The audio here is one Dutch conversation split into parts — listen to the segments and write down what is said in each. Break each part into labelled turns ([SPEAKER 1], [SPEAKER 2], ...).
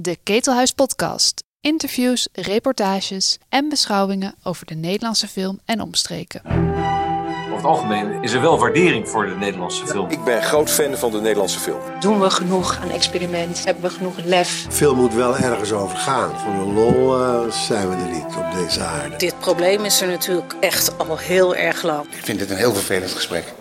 [SPEAKER 1] De Ketelhuis Podcast. Interviews, reportages en beschouwingen over de Nederlandse film en omstreken.
[SPEAKER 2] Over het algemeen is er wel waardering voor de Nederlandse film.
[SPEAKER 3] Ik ben groot fan van de Nederlandse film.
[SPEAKER 4] Doen we genoeg aan experiment? Hebben we genoeg lef?
[SPEAKER 5] Veel moet wel ergens over gaan. Voor een lol uh, zijn we er niet op deze aarde.
[SPEAKER 6] Dit probleem is er natuurlijk echt al heel erg lang.
[SPEAKER 7] Ik vind dit een heel vervelend gesprek.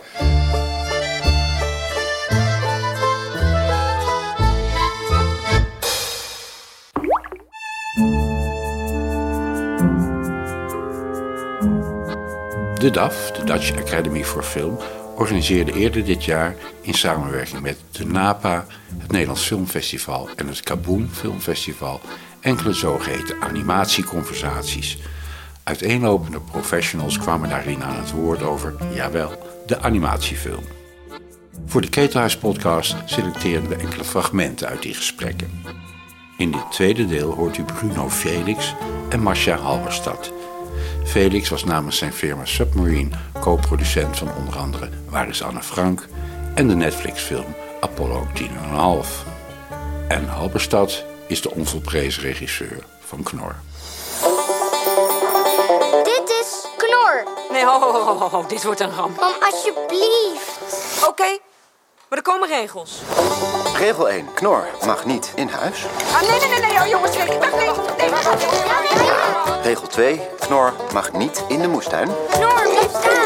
[SPEAKER 8] De DAF, de Dutch Academy for Film, organiseerde eerder dit jaar in samenwerking met de NAPA, het Nederlands Filmfestival en het Kaboom Filmfestival enkele zogeheten animatieconversaties. Uiteenlopende professionals kwamen daarin aan het woord over, jawel, de animatiefilm. Voor de Ketelhuis podcast selecteerden we enkele fragmenten uit die gesprekken. In dit tweede deel hoort u Bruno Felix en Masha Halberstad. Felix was namens zijn firma Submarine co-producent van onder andere Waar is Anne Frank en de Netflix-film Apollo 10,5. En Halberstad is de onvolprezen regisseur van Knor.
[SPEAKER 9] Dit is Knor.
[SPEAKER 4] Nee, ho, ho, ho, ho, dit wordt een ramp.
[SPEAKER 9] Mam, alsjeblieft.
[SPEAKER 4] Oké, maar er komen regels.
[SPEAKER 7] Regel 1. Knor mag niet in huis.
[SPEAKER 4] Ah, nee, nee, nee, nee, oh, jongens, nee, nee, nee, nee, nee.
[SPEAKER 7] Regel 2. Knor mag niet in de moestuin.
[SPEAKER 9] Knor, blijf staan.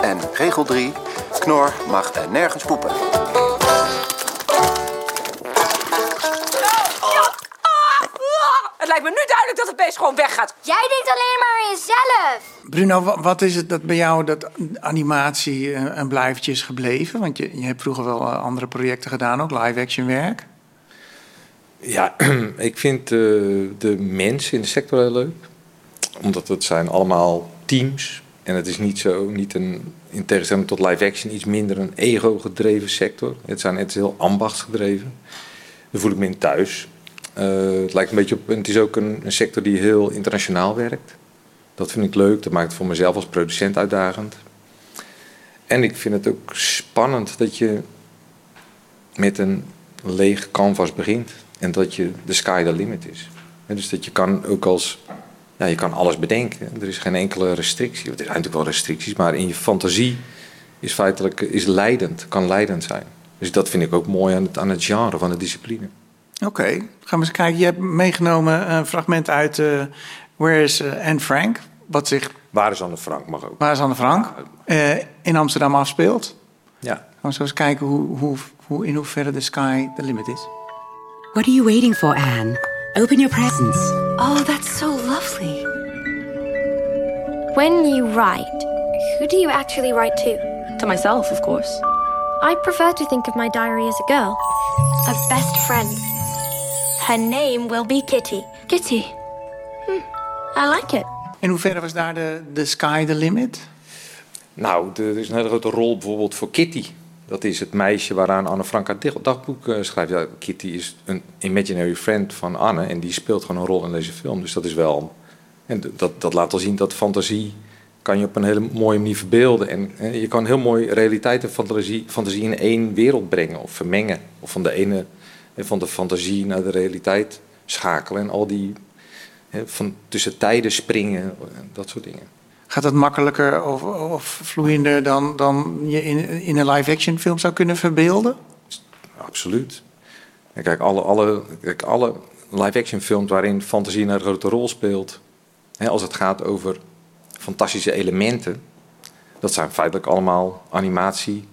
[SPEAKER 7] En regel 3. Knor mag er nergens poepen.
[SPEAKER 4] Het lijkt me nu duidelijk dat het beest gewoon weggaat.
[SPEAKER 9] Jij denkt alleen maar aan jezelf.
[SPEAKER 10] Bruno, wa- wat is het dat bij jou dat animatie eh, een blijvertje is gebleven? Want je, je hebt vroeger wel eh, andere projecten gedaan, ook live-action werk.
[SPEAKER 11] Ja, ik vind eh, de mensen in de sector heel leuk. Omdat het zijn allemaal teams. En het is niet zo, niet een, in tegenstelling tot live action, iets minder een ego-gedreven sector. Het, zijn, het is heel ambachtsgedreven. Daar voel ik me in thuis. Eh, het lijkt een beetje op, het is ook een, een sector die heel internationaal werkt. Dat vind ik leuk, dat maakt het voor mezelf als producent uitdagend. En ik vind het ook spannend dat je met een leeg canvas begint. En dat je de sky the limit is. Dus dat je kan ook als... Ja, je kan alles bedenken. Er is geen enkele restrictie. Er zijn natuurlijk wel restricties, maar in je fantasie is feitelijk is leidend, kan leidend zijn. Dus dat vind ik ook mooi aan het, aan het genre van de discipline.
[SPEAKER 10] Oké, gaan we eens kijken. Je hebt meegenomen een fragment uit eh, Where is eh, Anne Frank? Wat zich,
[SPEAKER 11] Waar is Anne Frank mag ook.
[SPEAKER 10] waar is Anne Frank? eh, in Amsterdam afspeelt.
[SPEAKER 11] Ja.
[SPEAKER 10] Gaan we zo eens kijken hoe, hoe, hoe, in hoeverre de sky the limit is.
[SPEAKER 12] What are you waiting for, Anne? Open your presents.
[SPEAKER 13] Oh, that's so lovely.
[SPEAKER 9] When you write, who do you actually write to?
[SPEAKER 13] To myself, of course.
[SPEAKER 9] I prefer to think of my diary as a girl, a best friend. Her name will be Kitty.
[SPEAKER 13] Kitty. Hmm.
[SPEAKER 9] I like it.
[SPEAKER 10] In hoeverre was daar de, de sky the limit?
[SPEAKER 11] Nou, er is een hele grote rol bijvoorbeeld voor Kitty. Dat is het meisje waaraan Anne Frank haar dagboek eh, schrijft. Ja, Kitty is een imaginary friend van Anne en die speelt gewoon een rol in deze film. Dus dat is wel. En dat, dat laat al zien dat fantasie kan je op een hele mooie manier verbeelden. En eh, je kan heel mooi realiteit en fantasie, fantasie in één wereld brengen of vermengen. Of van de ene, eh, van de fantasie naar de realiteit schakelen. En al die van tussen tijden springen, dat soort dingen.
[SPEAKER 10] Gaat dat makkelijker of, of vloeiender dan, dan je in, in een live-action film zou kunnen verbeelden?
[SPEAKER 11] Absoluut. Kijk, alle, alle, kijk, alle live-action films waarin fantasie een grote rol speelt, hè, als het gaat over fantastische elementen, dat zijn feitelijk allemaal animatie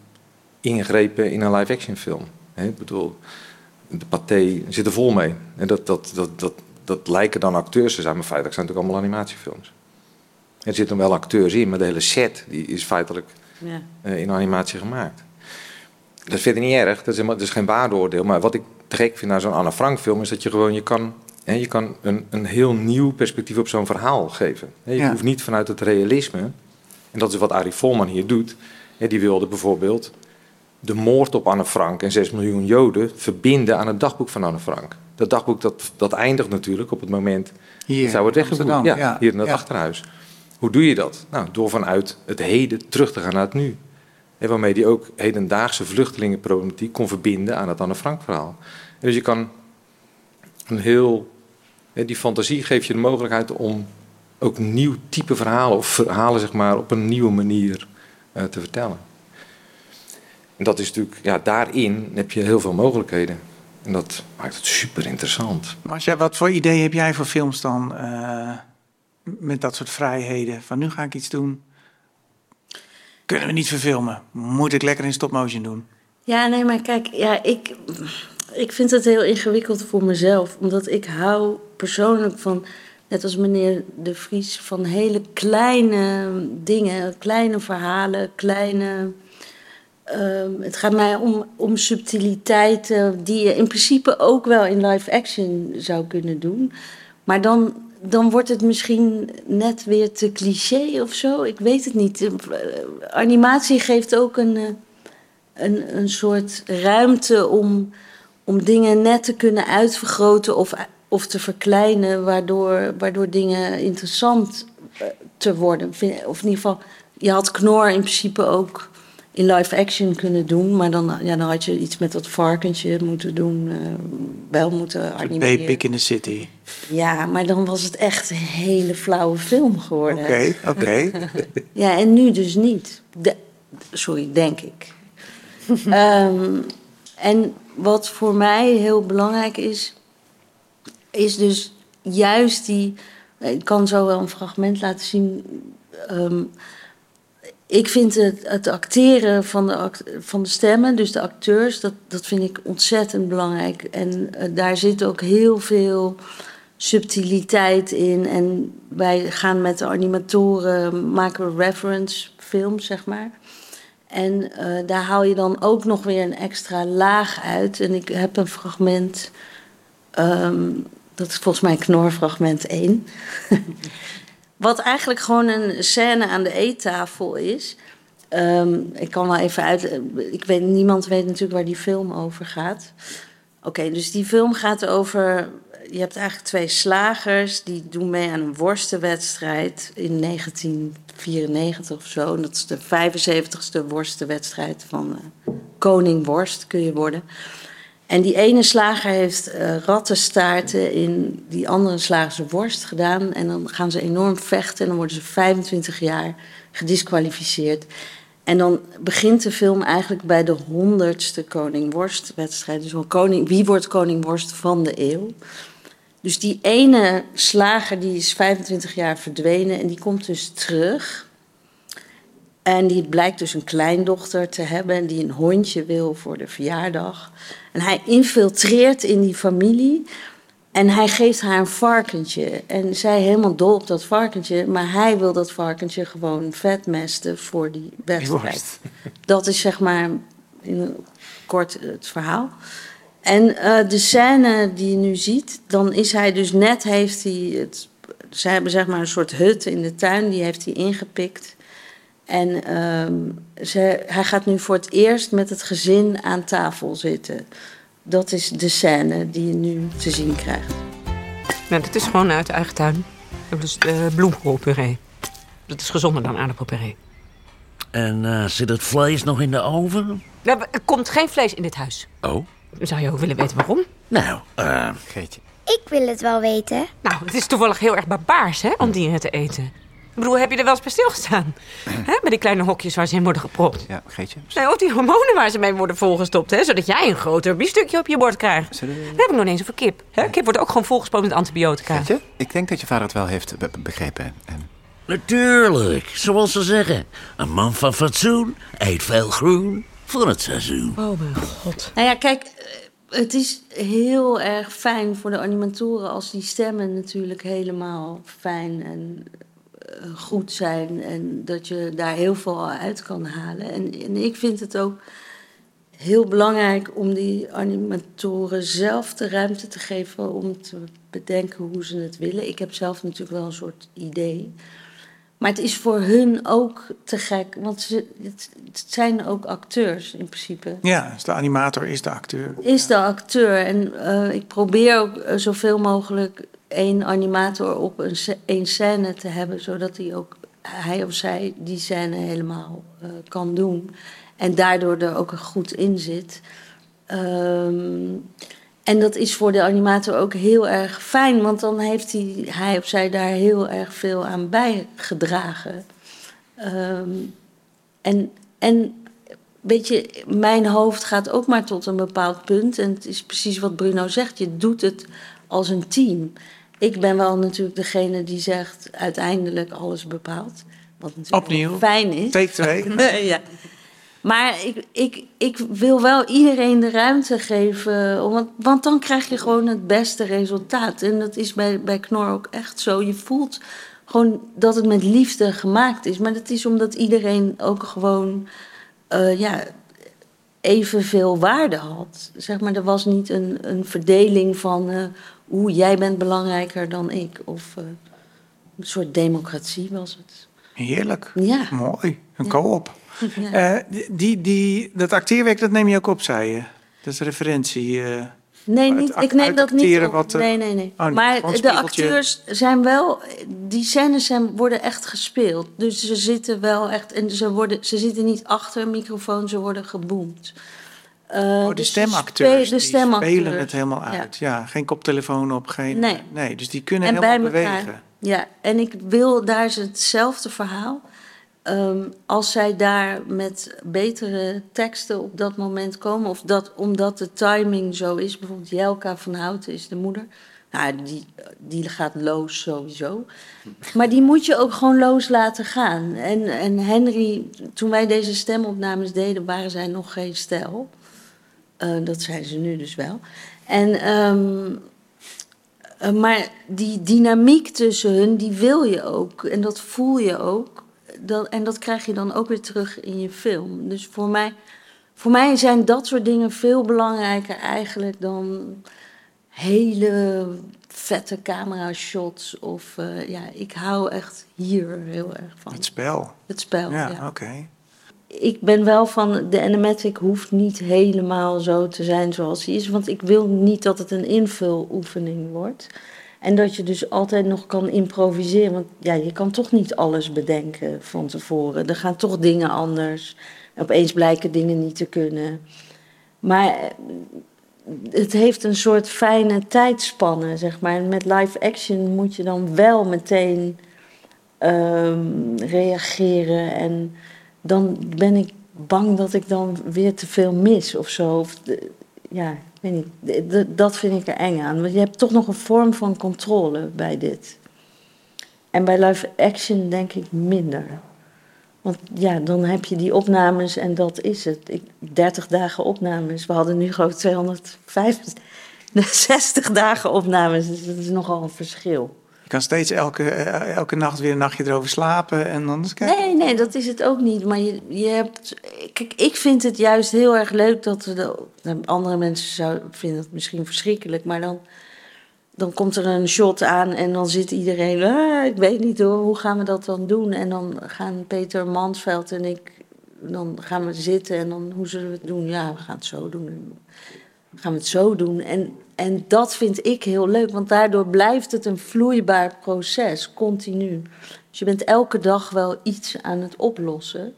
[SPEAKER 11] ingrepen in een live-action film. Hè, ik bedoel, de paté zit er vol mee. En dat, dat, dat, dat, dat lijken dan acteurs te zijn, maar feitelijk zijn het ook allemaal animatiefilms. Er zitten wel acteurs in, maar de hele set die is feitelijk
[SPEAKER 4] Ja.
[SPEAKER 11] eh, in animatie gemaakt. Dat is verder niet erg, dat is, helemaal, dat is geen waardeoordeel. Maar wat ik te gek vind aan zo'n Anne Frank film is dat je gewoon, je kan, hè, je kan een, een heel nieuw perspectief op zo'n verhaal geven. Je
[SPEAKER 10] Ja.
[SPEAKER 11] hoeft niet vanuit het realisme, en dat is wat Arie Volman hier doet. Hè, die wilde bijvoorbeeld de moord op Anne Frank en 6 miljoen Joden verbinden aan het dagboek van Anne Frank. Dat dagboek dat, dat eindigt natuurlijk op het moment
[SPEAKER 10] Hier,
[SPEAKER 11] dat zou het
[SPEAKER 10] in
[SPEAKER 11] weggevoerd.
[SPEAKER 10] Amsterdam,
[SPEAKER 11] Ja,
[SPEAKER 10] ja,
[SPEAKER 11] hier in het
[SPEAKER 10] ja.
[SPEAKER 11] achterhuis. Hoe doe je dat? Nou, door vanuit het heden terug te gaan naar het nu. En waarmee hij ook hedendaagse vluchtelingenproblematiek kon verbinden aan het Anne Frank verhaal. Dus je kan een heel. Die fantasie geeft je de mogelijkheid om ook nieuw type verhalen of verhalen zeg maar, op een nieuwe manier uh, te vertellen. En dat is natuurlijk, ja, daarin heb je heel veel mogelijkheden. En dat maakt het super interessant.
[SPEAKER 10] Marcia, wat voor idee heb jij voor films dan uh, met dat soort vrijheden? Van nu ga ik iets doen. Kunnen we niet verfilmen? Moet ik lekker in stop-motion doen?
[SPEAKER 14] Ja, nee, maar kijk, ja, ik, ik vind het heel ingewikkeld voor mezelf. Omdat ik hou persoonlijk van, net als meneer De Vries, van hele kleine dingen, kleine verhalen, kleine. Uh, het gaat mij om, om subtiliteiten die je in principe ook wel in live action zou kunnen doen. Maar dan, dan wordt het misschien net weer te cliché of zo. Ik weet het niet. Animatie geeft ook een, een, een soort ruimte om, om dingen net te kunnen uitvergroten of, of te verkleinen, waardoor, waardoor dingen interessant te worden. Of in ieder geval, je had Knor in principe ook in live action kunnen doen. Maar dan, ja, dan had je iets met dat varkentje moeten doen. Uh, wel moeten animeren.
[SPEAKER 10] Baby in the City.
[SPEAKER 14] Ja, maar dan was het echt een hele flauwe film geworden.
[SPEAKER 10] Oké, oké. Okay.
[SPEAKER 14] ja, en nu dus niet. De, sorry, denk ik. um, en wat voor mij heel belangrijk is, is dus juist die. Ik kan zo wel een fragment laten zien. Um, ik vind het, het acteren van de, van de stemmen, dus de acteurs, dat, dat vind ik ontzettend belangrijk. En uh, daar zit ook heel veel subtiliteit in. En wij gaan met de animatoren, maken we reference films, zeg maar. En uh, daar haal je dan ook nog weer een extra laag uit. En ik heb een fragment, um, dat is volgens mij knorfragment 1. Wat eigenlijk gewoon een scène aan de eettafel is. Um, ik kan wel even uit. Ik weet, niemand weet natuurlijk waar die film over gaat. Oké, dus die film gaat over. Je hebt eigenlijk twee slagers die doen mee aan een worstenwedstrijd in 1994 of zo. En dat is de 75ste worstenwedstrijd van uh, Koning Worst kun je worden. En die ene slager heeft uh, rattenstaarten in die andere slagers worst gedaan. En dan gaan ze enorm vechten en dan worden ze 25 jaar gedisqualificeerd. En dan begint de film eigenlijk bij de honderdste Koning Worst-wedstrijd. Dus koning, wie wordt Koning Worst van de eeuw? Dus die ene slager die is 25 jaar verdwenen en die komt dus terug. En die blijkt dus een kleindochter te hebben die een hondje wil voor de verjaardag. En hij infiltreert in die familie en hij geeft haar een varkentje. En zij helemaal dol op dat varkentje, maar hij wil dat varkentje gewoon vetmesten voor die wedstrijd. Dat is zeg maar in kort het verhaal. En uh, de scène die je nu ziet, dan is hij dus net, heeft hij het, ze hebben zeg maar een soort hut in de tuin, die heeft hij ingepikt. En um, ze, hij gaat nu voor het eerst met het gezin aan tafel zitten. Dat is de scène die je nu te zien krijgt.
[SPEAKER 15] Nou, dit is gewoon uit de eigen tuin. Dat is uh, bloemkoolpuree. Dat is gezonder dan aardappelpuree.
[SPEAKER 16] En uh, zit het vlees nog in de oven?
[SPEAKER 15] Nou, er komt geen vlees in dit huis.
[SPEAKER 16] Oh?
[SPEAKER 15] Zou je ook willen weten waarom?
[SPEAKER 16] Nou, eh... Geetje.
[SPEAKER 17] Ik wil het wel weten.
[SPEAKER 15] Nou, het is toevallig heel erg barbaars, hè, om dieren te eten. Ik bedoel, heb je er wel eens bij stilgestaan? Hè? Bij die kleine hokjes waar ze in worden gepropt.
[SPEAKER 18] Ja, Geetje.
[SPEAKER 15] Nee, of die hormonen waar ze mee worden volgestopt, hè? Zodat jij een groter biefstukje op je bord krijgt. Zullen... Dat heb ik nog eens over kip. Hè? Kip wordt ook gewoon volgespoten met antibiotica.
[SPEAKER 18] Geetje, ik denk dat je vader het wel heeft be begrepen. En...
[SPEAKER 16] Natuurlijk, zoals ze zeggen. Een man van fatsoen eet veel groen voor het seizoen.
[SPEAKER 15] Oh mijn god.
[SPEAKER 14] Nou ja, kijk, het is heel erg fijn voor de animatoren als die stemmen natuurlijk helemaal fijn en goed zijn en dat je daar heel veel uit kan halen. En, en ik vind het ook heel belangrijk om die animatoren zelf de ruimte te geven om te bedenken hoe ze het willen. Ik heb zelf natuurlijk wel een soort idee. Maar het is voor hun ook te gek, want ze, het, zijn ook acteurs in principe.
[SPEAKER 10] Ja, dus de animator is de acteur.
[SPEAKER 14] Is de acteur. En uh, ik probeer ook uh, zoveel mogelijk één animator op een, een scène te hebben, zodat hij ook hij of zij die scène helemaal uh, kan doen. En daardoor er ook goed in zit. Ehm, en dat is voor de animator ook heel erg fijn, want dan heeft hij, hij of zij daar heel erg veel aan bijgedragen. Ehm, en, en weet je, mijn hoofd gaat ook maar tot een bepaald punt. En het is precies wat Bruno zegt, je doet het als een team. Ik ben wel natuurlijk degene die zegt uiteindelijk alles bepaalt. Wat natuurlijk
[SPEAKER 10] Opnieuw.
[SPEAKER 14] fijn is.
[SPEAKER 10] Take twee.
[SPEAKER 14] ja. Maar ik, ik, ik wil wel iedereen de ruimte geven, want, want dan krijg je gewoon het beste resultaat. En dat is bij, bij Knor ook echt zo. Je voelt gewoon dat het met liefde gemaakt is. Maar dat is omdat iedereen ook gewoon uh, ja, evenveel waarde had. Zeg maar, er was niet een, een verdeling van uh, hoe jij bent belangrijker dan ik. Of uh, een soort democratie was het.
[SPEAKER 10] Heerlijk.
[SPEAKER 14] Ja.
[SPEAKER 10] Mooi. Een co-op. Ja. Uh, die, die, dat acteerwerk, dat neem je ook op, zei je? Dat is referentie. Uh,
[SPEAKER 14] nee, niet, ik neem dat niet op.
[SPEAKER 10] Wat,
[SPEAKER 14] nee, nee, nee. Oh, maar de acteurs zijn wel... Die scènes zijn, worden echt gespeeld. Dus ze zitten wel echt... En ze, worden, ze zitten niet achter een microfoon, ze worden geboomd.
[SPEAKER 10] Oh, de dus stemacteurs,
[SPEAKER 14] de stemacteurs.
[SPEAKER 10] spelen het helemaal uit. Ja, ja geen koptelefoon op, geen...
[SPEAKER 14] Nee.
[SPEAKER 10] nee dus die kunnen
[SPEAKER 14] en
[SPEAKER 10] helemaal bewegen.
[SPEAKER 14] Elkaar, ja, en ik wil daar hetzelfde verhaal... Um, als zij daar met betere teksten op dat moment komen, of dat omdat de timing zo is, bijvoorbeeld Jelka van Houten is de moeder. Nou, die, die gaat loos sowieso. Maar die moet je ook gewoon loos laten gaan. En, en Henry, toen wij deze stemopnames deden, waren zij nog geen stijl. Uh, dat zijn ze nu dus wel. En, um, uh, maar die dynamiek tussen hun, die wil je ook. En dat voel je ook dat, en dat krijg je dan ook weer terug in je film. Dus voor mij, voor mij zijn dat soort dingen veel belangrijker eigenlijk dan hele vette camera shots. Of uh, ja, ik hou echt hier heel erg van.
[SPEAKER 10] Het spel.
[SPEAKER 14] Het spel,
[SPEAKER 10] ja.
[SPEAKER 14] ja.
[SPEAKER 10] oké. Okay.
[SPEAKER 14] Ik ben wel van, de animatic hoeft niet helemaal zo te zijn zoals hij is. Want ik wil niet dat het een invuloefening wordt. En dat je dus altijd nog kan improviseren. Want ja, je kan toch niet alles bedenken van tevoren. Er gaan toch dingen anders. Opeens blijken dingen niet te kunnen. Maar het heeft een soort fijne tijdspanne, zeg maar. En met live action moet je dan wel meteen um, reageren. En dan ben ik bang dat ik dan weer te veel mis of zo. De, ja, weet niet. Dat vind ik er eng aan. Want je hebt toch nog een vorm van controle bij dit. En bij live action denk ik minder. Want ja, dan heb je die opnames en dat is het. Ik, 30 dagen opnames. We hadden nu gewoon 265 dagen opnames. Dus dat is nogal een verschil.
[SPEAKER 10] Kan steeds elke, elke nacht weer een nachtje erover slapen en dan.
[SPEAKER 14] Nee, nee, dat is het ook niet. Maar je, je hebt. Kijk, ik vind het juist heel erg leuk dat we. De, andere mensen zouden, vinden het misschien verschrikkelijk, maar dan. Dan komt er een shot aan en dan zit iedereen. Ah, ik weet niet hoor, hoe gaan we dat dan doen? En dan gaan Peter Mansveld en ik. Dan gaan we zitten en dan. Hoe zullen we het doen? Ja, we gaan het zo doen. Gaan we het zo doen. En en dat vind ik heel leuk, want daardoor blijft het een vloeibaar proces, continu. Dus je bent elke dag wel iets aan het oplossen.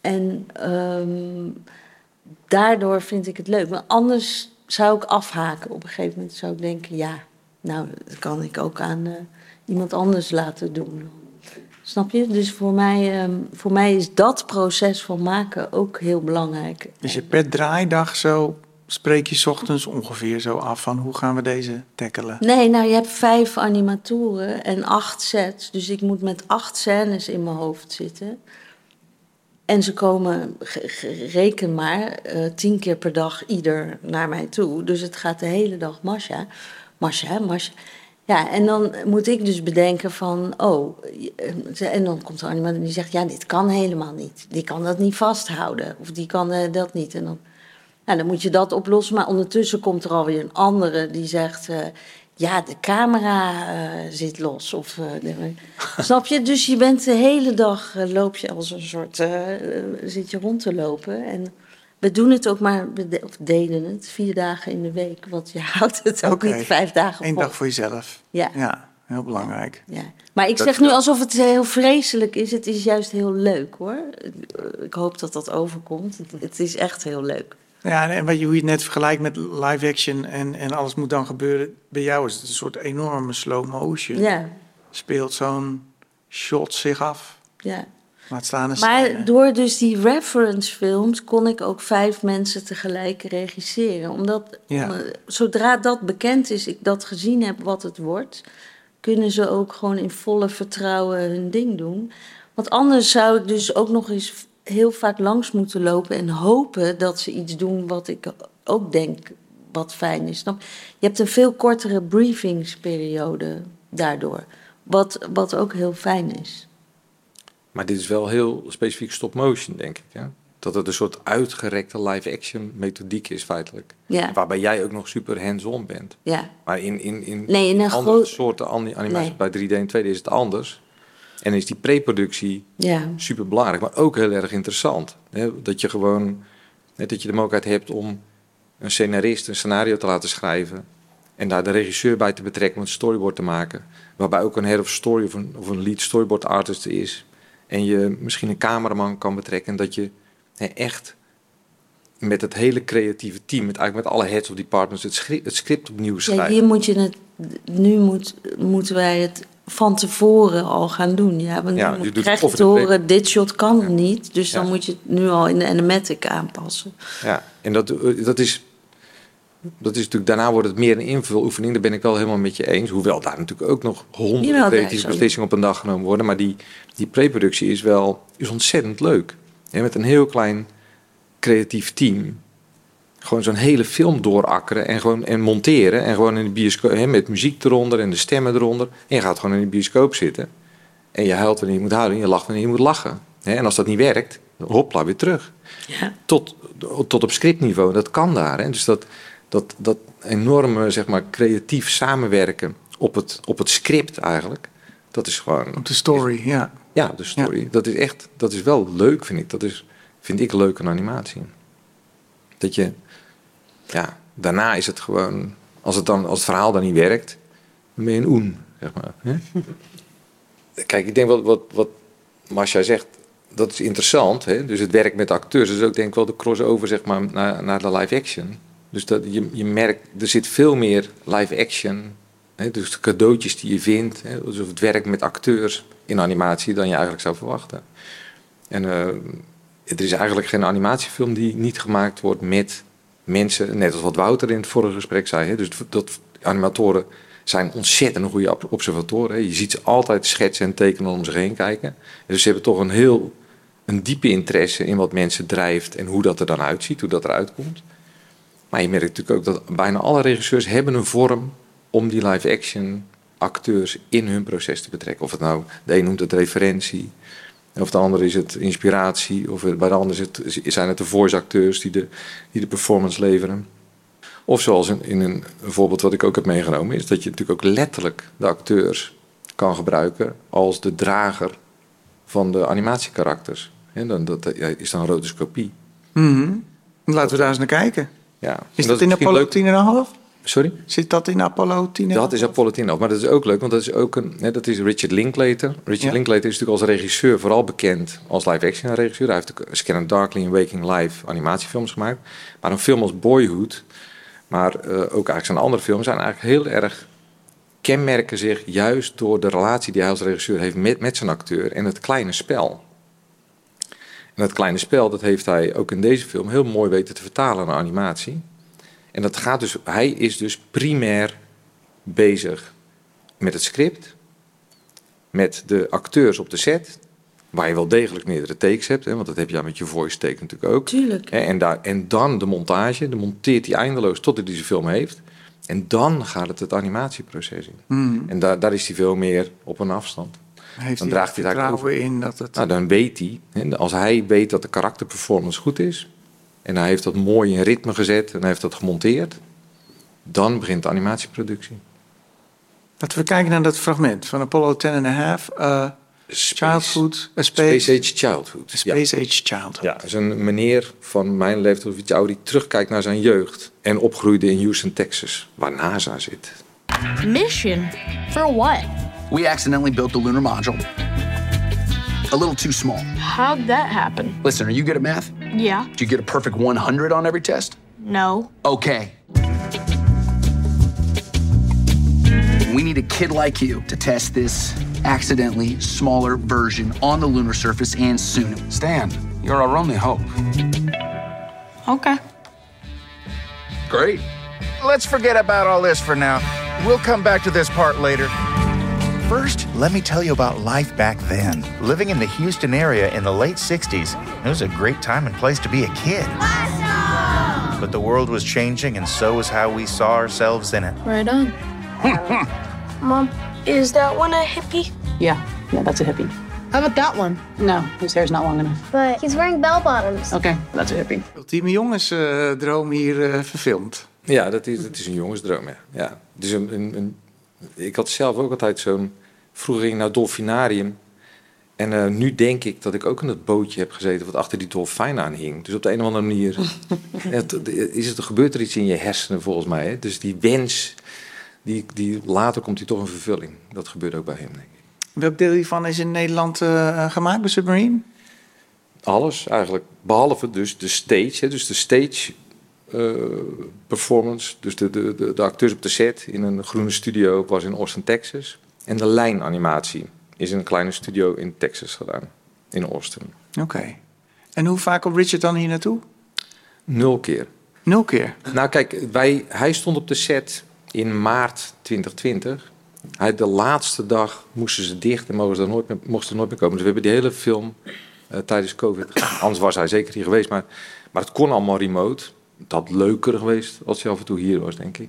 [SPEAKER 14] En um, daardoor vind ik het leuk. Maar anders zou ik afhaken. Op een gegeven moment zou ik denken, ja, nou, dat kan ik ook aan uh, iemand anders laten doen. Snap je? Dus voor mij, um, voor mij is dat proces van maken ook heel belangrijk.
[SPEAKER 10] Dus je per draaidag zo spreek je ochtends ongeveer zo af van hoe gaan we deze tackelen?
[SPEAKER 14] Nee, nou je hebt vijf animatoren en acht sets. Dus ik moet met acht scènes in mijn hoofd zitten. En ze komen, reken maar, uh, tien keer per dag ieder naar mij toe. Dus het gaat de hele dag Masha. Masha, Masha. Ja, en dan moet ik dus bedenken van, oh, en dan komt er animator die zegt, ja, dit kan helemaal niet. Die kan dat niet vasthouden, of die kan uh, dat niet. En dan nou, dan moet je dat oplossen. Maar ondertussen komt er alweer een andere die zegt... Uh, ja, de camera uh, zit los. Of, uh, snap je? Dus je bent de hele dag, loop je als een soort... zit je rond te lopen. En we doen het ook maar, of deden het, vier dagen in de week. Want je houdt het ook
[SPEAKER 10] okay.
[SPEAKER 14] niet vijf dagen
[SPEAKER 10] Eén dag voor jezelf.
[SPEAKER 14] Ja.
[SPEAKER 10] ja. Heel belangrijk.
[SPEAKER 14] Ja. Maar ik
[SPEAKER 10] Dat-
[SPEAKER 14] zeg nu alsof het heel vreselijk is. Het is juist heel leuk hoor. Ik hoop dat dat overkomt. Het is echt heel leuk.
[SPEAKER 10] Ja, en- wat je, hoe je het net vergelijkt met live action en, en alles moet dan gebeuren. Bij jou is het een soort enorme slow motion.
[SPEAKER 14] Ja.
[SPEAKER 10] Speelt zo'n shot zich af.
[SPEAKER 14] Ja.
[SPEAKER 10] Laat staan een
[SPEAKER 14] Maar
[SPEAKER 10] scène.
[SPEAKER 14] door dus die reference films kon ik ook vijf mensen tegelijk regisseren. Omdat
[SPEAKER 10] Ja.
[SPEAKER 14] om, eh, zodra dat bekend is, ik dat gezien heb wat het wordt, kunnen ze ook gewoon in volle vertrouwen hun ding doen. Want anders zou ik dus ook nog eens heel vaak langs moeten lopen en hopen dat ze iets doen wat ik ook denk wat fijn is. Snap? Je hebt een veel kortere briefingsperiode daardoor. Wat, wat ook heel fijn is.
[SPEAKER 11] Maar dit is wel heel specifiek stop motion, denk ik. Ja? Dat het een soort uitgerekte live-action methodiek is, feitelijk.
[SPEAKER 14] Ja.
[SPEAKER 11] Waarbij jij ook nog super hands-on bent.
[SPEAKER 14] Ja.
[SPEAKER 11] Maar in, in, in,
[SPEAKER 14] Nee, in een
[SPEAKER 11] andere soorten ani- animatie,
[SPEAKER 14] Nee.
[SPEAKER 11] bij 3D en 2D is het anders. En is die pre-productie
[SPEAKER 14] Ja.
[SPEAKER 11] super belangrijk, maar ook heel erg interessant. Hè? Dat je gewoon, net dat je de mogelijkheid hebt om een scenarist een scenario te laten schrijven. En daar de regisseur bij te betrekken om het storyboard te maken. Waarbij ook een head of story of een, of een lead storyboard artist is. En je misschien een cameraman kan betrekken. En dat je hè, echt met het hele creatieve team, met, eigenlijk met alle heads of departments, het script, het script opnieuw
[SPEAKER 14] Ja,
[SPEAKER 11] schrijven.
[SPEAKER 14] hier moet je het, nu moet, moeten wij het van tevoren al gaan doen. Ja, want
[SPEAKER 11] Ja, je
[SPEAKER 14] krijg te horen, dit shot kan niet. Dus dan moet je het nu al in de animatic aanpassen.
[SPEAKER 11] Ja, en dat, eh, dat is. Dat is natuurlijk, daarna wordt het meer een invuloefening. Daar ben ik wel helemaal met je eens. Hoewel daar natuurlijk ook nog honderden creatieve beslissingen op een dag genomen worden. Maar die, die pre-productie is wel is ontzettend leuk. Ja, met een heel klein creatief team. Gewoon zo'n hele film doorakkeren en, gewoon, en monteren. En gewoon in de bioscoop, hè, met muziek eronder en de stemmen eronder. En je gaat gewoon in de bioscoop zitten. En je huilt wanneer je moet huilen en je lacht wanneer je moet lachen. Hè, en als dat niet werkt, hopla, weer terug.
[SPEAKER 14] Ja.
[SPEAKER 11] Tot, tot op scriptniveau. Dat kan daar. Hè. Dus dat, dat, dat enorme, zeg maar, creatief samenwerken op het, op het script eigenlijk. Dat is gewoon...
[SPEAKER 10] Op de story, ja.
[SPEAKER 11] Ja, de story. Dat is echt, dat is wel leuk, vind ik. Dat is, vind ik leuk aan animatie. Dat je, ja, daarna is het gewoon, als het, dan, als het verhaal dan niet werkt, dan ben je een oen, zeg maar. Hè? Kijk, ik denk wat, wat, wat Marcia zegt, dat is interessant. Hè? Dus het werk met acteurs, is ook denk ik wel de crossover zeg maar, naar, naar de live action. Dus dat, je, je merkt, er zit veel meer live action. Hè? Dus de cadeautjes die je vindt, hè? dus het werk met acteurs in animatie dan je eigenlijk zou verwachten. En eh, er is eigenlijk geen animatiefilm die niet gemaakt wordt met mensen, net als wat Wouter in het vorige gesprek zei. Hè? Dus dat animatoren zijn ontzettend goede ob- observatoren. Je ziet ze altijd schetsen en tekenen om zich heen kijken. En dus ze hebben toch een heel een diepe interesse in wat mensen drijft en hoe dat er dan uitziet, hoe dat eruit komt. Maar je merkt natuurlijk ook dat bijna alle regisseurs hebben een vorm om die live-action acteurs in hun proces te betrekken. Of het nou, de een noemt het referentie, of de ander is het inspiratie, of bij de ander is het, zijn het de voice acteurs die de, die de performance leveren. Of zoals in, in een, voorbeeld wat ik ook heb meegenomen, is dat je natuurlijk ook letterlijk de acteurs kan gebruiken als de drager van de animatiekarakters. En dan, dat is dan rotoscopie.
[SPEAKER 10] Mhm. Laten we daar eens naar kijken.
[SPEAKER 11] Ja.
[SPEAKER 10] Is
[SPEAKER 11] En
[SPEAKER 10] dat, in Apollo
[SPEAKER 11] leuk-
[SPEAKER 10] 10,5?
[SPEAKER 11] Sorry?
[SPEAKER 10] Zit dat in Apollo 10,5?
[SPEAKER 11] Dat is Apollo 10 maar dat is ook leuk, want dat is ook een, hè, dat is Richard Linklater. Richard
[SPEAKER 10] Ja.
[SPEAKER 11] Linklater is natuurlijk als regisseur vooral bekend als live-action regisseur. Hij heeft ook Scanner Darkly en Waking Live animatiefilms gemaakt. Maar een film als Boyhood, maar eh, ook eigenlijk zijn andere films, zijn eigenlijk heel erg kenmerken zich juist door de relatie die hij als regisseur heeft met, met zijn acteur en het kleine spel. En dat kleine spel, dat heeft hij ook in deze film heel mooi weten te vertalen naar animatie. En dat gaat dus, hij is dus primair bezig met het script, met de acteurs op de set, waar je wel degelijk meerdere takes hebt, hè, want dat heb je met je voice take natuurlijk ook.
[SPEAKER 14] Tuurlijk.
[SPEAKER 11] Hè, En, daar, en dan de montage, de monteert hij eindeloos tot hij deze film heeft. En dan gaat het het animatieproces in.
[SPEAKER 10] Hmm.
[SPEAKER 11] En daar, daar is hij veel meer op een afstand.
[SPEAKER 10] Heeft
[SPEAKER 11] dan
[SPEAKER 10] hij
[SPEAKER 11] draagt hij eigenlijk over.
[SPEAKER 10] in dat het...
[SPEAKER 11] Nou, dan weet hij, hè, als hij weet dat de karakterperformance goed is, en hij heeft dat mooi in ritme gezet en hij heeft dat gemonteerd, dan begint de animatieproductie.
[SPEAKER 10] Laten we kijken naar dat fragment van Apollo 10 and a half. eh, childhood, a space,
[SPEAKER 11] Space Age Childhood.
[SPEAKER 10] Space Age Childhood.
[SPEAKER 11] Ja, dat is een meneer van mijn leeftijd of iets ouder die terugkijkt naar zijn jeugd en opgroeide in Houston, Texas, waar NASA zit.
[SPEAKER 19] Mission? For what?
[SPEAKER 20] We accidentally built the lunar module. A little too small.
[SPEAKER 19] How'd that happen?
[SPEAKER 20] Listen, are you good at math?
[SPEAKER 19] Yeah.
[SPEAKER 20] Did you get a perfect 100 on every test?
[SPEAKER 19] No.
[SPEAKER 20] Okay. We need a kid like you to test this accidentally smaller version on the lunar surface and soon.
[SPEAKER 21] Stan, you're our only hope.
[SPEAKER 19] Okay.
[SPEAKER 22] Great. Let's forget about all this for now. We'll come back to this part later. First, let me tell you about life back then. Living in the Houston area in the late 60s, it was a great time and place to be a kid. But the world was changing, and so was how we saw ourselves in it.
[SPEAKER 19] Right on. Mom, is that one a hippie?
[SPEAKER 23] Yeah, yeah, that's a hippie.
[SPEAKER 19] How about that one?
[SPEAKER 23] No, his hair's not long enough.
[SPEAKER 17] But he's wearing bell bottoms.
[SPEAKER 23] Okay, that's a hippie.
[SPEAKER 10] Ultieme jongensdroom hier eh, verfilmd.
[SPEAKER 11] Ja, dat is, dat is een jongensdroom, ja. ja. Het is een, een, een- ik had zelf ook altijd zo'n... Vroeger ging ik naar het dolfinarium. En eh, nu denk ik dat ik ook in dat bootje heb gezeten... wat achter die dolfijn aan hing. Dus op de een of andere manier... het, is het, gebeurt er iets in je hersenen volgens mij. Hè? Dus die wens, die, die, later komt die toch in vervulling. Dat gebeurt ook bij hem, denk ik.
[SPEAKER 10] Welk deel hiervan is in Nederland eh, gemaakt bij Submarine?
[SPEAKER 11] Alles eigenlijk. Behalve dus de stage. Hè, dus de stage eh, performance. Dus de, de, de, de acteurs op de set in een groene studio was in Austin, Texas. En de lijnanimatie is in een kleine studio in Texas gedaan. In Austin.
[SPEAKER 10] Oké. En hoe vaak komt Richard dan hier naartoe?
[SPEAKER 11] Nul keer.
[SPEAKER 10] Nul keer?
[SPEAKER 11] Nou kijk, wij, hij stond op de set in maart 2020. Hij, de laatste dag moesten ze dicht en mochten er nooit meer, mochten er nooit meer komen. Dus we hebben die hele film eh, tijdens COVID. Anders was hij zeker hier geweest. Maar, maar het kon allemaal remote. Had leuker geweest als hij af en toe hier was, denk ik.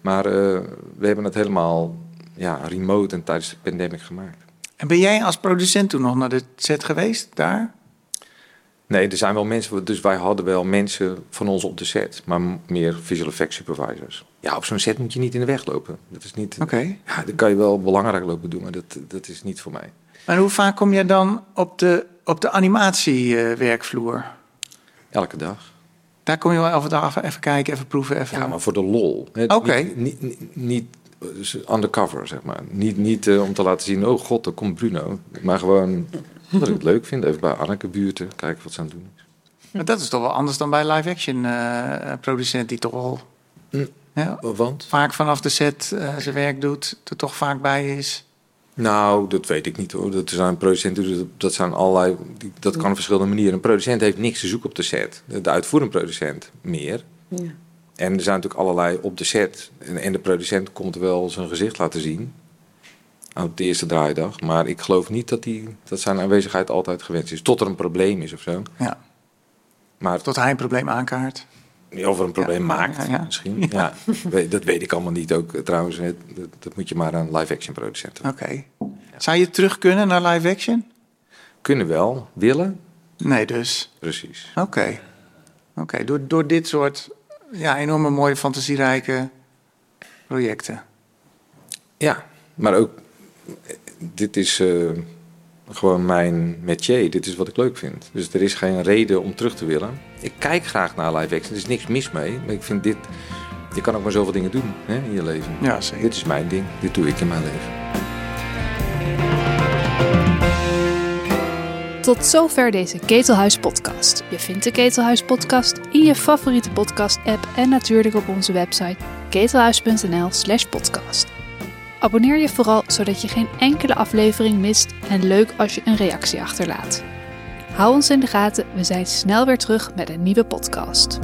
[SPEAKER 11] Maar eh, we hebben het helemaal ja, remote en tijdens de pandemic gemaakt.
[SPEAKER 10] En ben jij als producent toen nog naar de set geweest, daar?
[SPEAKER 11] Nee, er zijn wel mensen, dus wij hadden wel mensen van ons op de set, maar meer visual effects supervisors. Ja, op zo'n set moet je niet in de weg lopen. Dat is niet.
[SPEAKER 10] Oké.
[SPEAKER 11] Ja, dat kan je wel belangrijk lopen doen, maar dat, dat is niet voor mij.
[SPEAKER 10] En hoe vaak kom jij dan op de, op de animatiewerkvloer?
[SPEAKER 11] Elke dag.
[SPEAKER 10] Daar kom je wel elke dag even kijken, even proeven, even...
[SPEAKER 11] Ja, maar voor de lol.
[SPEAKER 10] Oké.
[SPEAKER 11] Niet, niet, niet, niet eh, undercover, zeg maar. Niet, niet eh, om te laten zien, oh god, daar komt Bruno. Maar gewoon dat ik het leuk vind. Even bij Anneke buurten, kijken wat ze aan het doen is.
[SPEAKER 10] Maar dat is toch wel anders dan bij live-action eh, producent die toch wel ja,
[SPEAKER 11] Want?
[SPEAKER 10] vaak vanaf de set zijn werk doet, er toch vaak bij is.
[SPEAKER 11] Nou, dat weet ik niet hoor. Dat zijn producenten, dat- dat zijn allerlei, die- dat kan op verschillende manieren. Een producent heeft niks te zoeken op de set. De uitvoerende producent meer.
[SPEAKER 14] Ja.
[SPEAKER 11] En er zijn natuurlijk allerlei op de set. En, en de producent komt wel zijn gezicht laten zien. Op de eerste draaidag. Maar ik geloof niet dat, die, dat zijn aanwezigheid altijd gewenst is. Tot er een probleem is of zo.
[SPEAKER 10] Ja.
[SPEAKER 11] Maar
[SPEAKER 10] Tot hij een probleem aankaart.
[SPEAKER 11] Of er een probleem
[SPEAKER 10] Ja,
[SPEAKER 11] maakt,
[SPEAKER 10] ja, ja.
[SPEAKER 11] misschien. Ja. dat weet ik allemaal niet ook eh, trouwens. Dat, dat moet je maar aan live-action producenten.
[SPEAKER 10] Oké. Zou je terug kunnen naar live-action?
[SPEAKER 11] Kunnen wel, willen.
[SPEAKER 10] Nee, dus.
[SPEAKER 11] Precies.
[SPEAKER 10] Oké. Oké, door, door dit soort ja, enorme mooie fantasierijke projecten.
[SPEAKER 11] Ja, maar ook, eh, dit is eh, gewoon mijn métier. Dit is wat ik leuk vind. Dus er is geen reden om terug te willen. Ik kijk graag naar live action. Er is niks mis mee. Maar ik vind dit, je kan ook maar zoveel dingen doen hè, in je leven.
[SPEAKER 10] Ja, zeker.
[SPEAKER 11] Dit is mijn ding. Dit doe ik in mijn leven.
[SPEAKER 1] Tot zover deze Ketelhuis podcast. Je vindt de Ketelhuis podcast in je favoriete podcast app en natuurlijk op onze website ketelhuis.nl slash podcast. Abonneer je vooral zodat je geen enkele aflevering mist en leuk als je een reactie achterlaat. Hou ons in de gaten, we zijn snel weer terug met een nieuwe podcast.